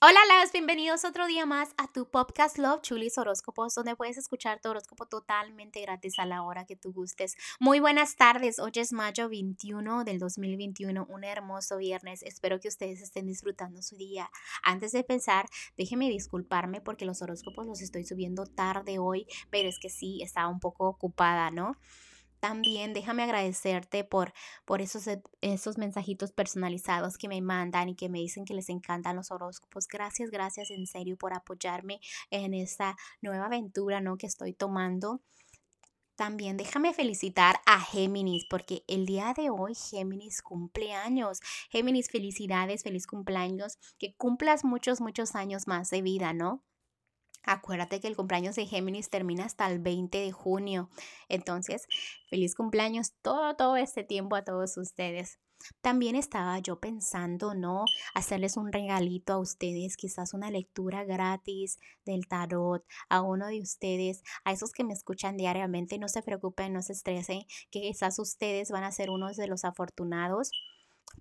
Hola, las bienvenidos otro día más a tu podcast Love Chulis Horóscopos, donde puedes escuchar tu horóscopo totalmente gratis a la hora que tú gustes. Muy buenas tardes, hoy es mayo 21 del 2021, un hermoso viernes. Espero que ustedes estén disfrutando su día. Antes de empezar, déjenme disculparme porque los horóscopos los estoy subiendo tarde hoy, pero es que sí, estaba un poco ocupada, ¿no? También déjame agradecerte por, por esos, e, esos mensajitos personalizados que me mandan y que me dicen que les encantan los horóscopos. Gracias, gracias en serio por apoyarme en esta nueva aventura ¿no? que estoy tomando. También déjame felicitar a Géminis porque el día de hoy Géminis cumple años. Géminis, felicidades, feliz cumpleaños, que cumplas muchos, muchos años más de vida, ¿no? Acuérdate que el cumpleaños de Géminis termina hasta el 20 de junio. Entonces, feliz cumpleaños todo, todo este tiempo a todos ustedes. También estaba yo pensando, ¿no? Hacerles un regalito a ustedes, quizás una lectura gratis del tarot a uno de ustedes, a esos que me escuchan diariamente. No se preocupen, no se estresen, que quizás ustedes van a ser unos de los afortunados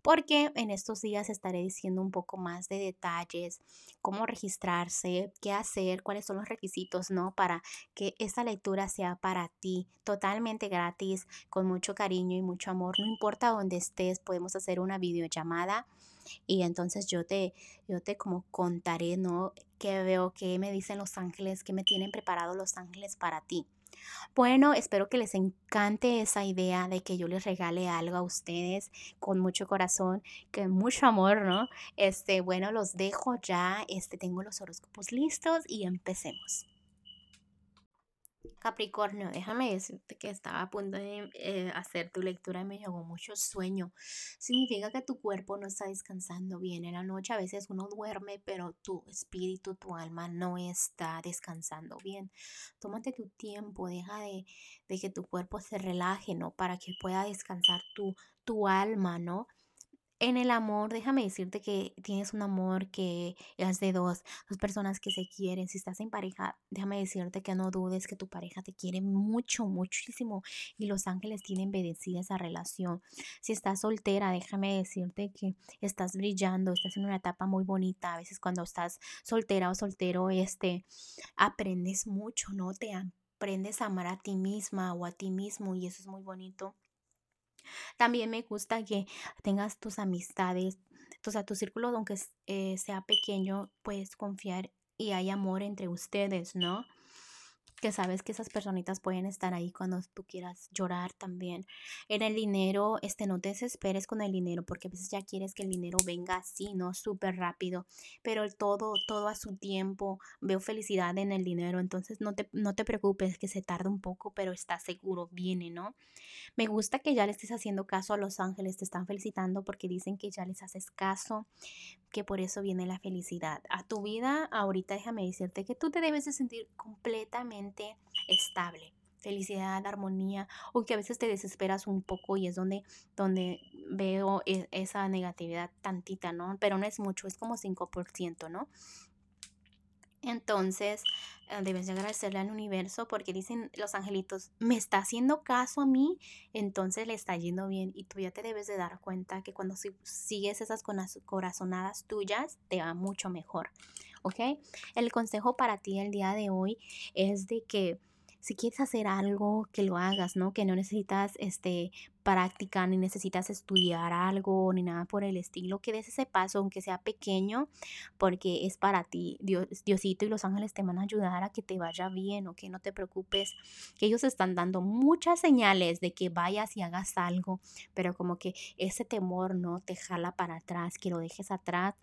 porque en estos días estaré diciendo un poco más de detalles, cómo registrarse, qué hacer, cuáles son los requisitos, ¿no? Para que esta lectura sea para ti, totalmente gratis, con mucho cariño y mucho amor. No importa dónde estés, podemos hacer una videollamada y entonces yo te, yo te como contaré, ¿no? Qué veo, qué me dicen los ángeles, qué me tienen preparado los ángeles para ti. Bueno, espero que les encante esa idea de que yo les regale algo a ustedes con mucho corazón, con mucho amor, ¿no? Este, bueno, los dejo ya, este, tengo los horóscopos listos y empecemos. Capricornio, déjame decirte que estaba a punto de eh, hacer tu lectura y me llegó mucho sueño. Significa que tu cuerpo no está descansando bien. En la noche a veces uno duerme, pero tu espíritu, tu alma no está descansando bien. Tómate tu tiempo, deja de, de que tu cuerpo se relaje, ¿no? Para que pueda descansar tu, tu alma, ¿no? En el amor, déjame decirte que tienes un amor que es de dos, dos personas que se quieren. Si estás en pareja, déjame decirte que no dudes que tu pareja te quiere mucho, muchísimo y los ángeles tienen bendecida esa relación. Si estás soltera, déjame decirte que estás brillando, estás en una etapa muy bonita. A veces cuando estás soltera o soltero, este, aprendes mucho, ¿no? Te aprendes a amar a ti misma o a ti mismo y eso es muy bonito. También me gusta que tengas tus amistades, o sea, tu círculo, aunque eh, sea pequeño, puedes confiar y hay amor entre ustedes, ¿no? Que sabes que esas personitas pueden estar ahí cuando tú quieras llorar también. En el dinero, este, no te desesperes con el dinero, porque a veces ya quieres que el dinero venga así, ¿no? Súper rápido, pero todo, todo a su tiempo, veo felicidad en el dinero, entonces no te, no te preocupes que se tarda un poco, pero está seguro, viene, ¿no? Me gusta que ya le estés haciendo caso a los ángeles, te están felicitando porque dicen que ya les haces caso, que por eso viene la felicidad. A tu vida, ahorita déjame decirte que tú te debes de sentir completamente estable. Felicidad, armonía, aunque a veces te desesperas un poco y es donde, donde veo e, esa negatividad tantita, ¿no? Pero no es mucho, es como 5%, ¿no? Entonces, eh, debes de agradecerle al universo porque dicen los angelitos, me está haciendo caso a mí, entonces le está yendo bien y tú ya te debes de dar cuenta que cuando sigues esas corazonadas tuyas, te va mucho mejor, ¿ok? El consejo para ti el día de hoy es de que si quieres hacer algo, que lo hagas, ¿no? Que no necesitas este, práctica, ni necesitas estudiar algo, ni nada por el estilo, que des ese paso, aunque sea pequeño, porque es para ti. Dios, Diosito y los ángeles te van a ayudar a que te vaya bien, o que no te preocupes, que ellos están dando muchas señales de que vayas y hagas algo, pero como que ese temor no te jala para atrás, que lo dejes atrás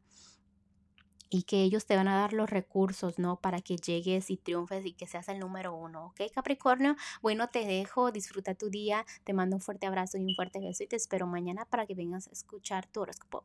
y que ellos te van a dar los recursos, ¿no? Para que llegues y triunfes y que seas el número uno, ¿ok? Capricornio, bueno, te dejo, disfruta tu día, te mando un fuerte abrazo y un fuerte beso y te espero mañana para que vengas a escuchar tu horóscopo.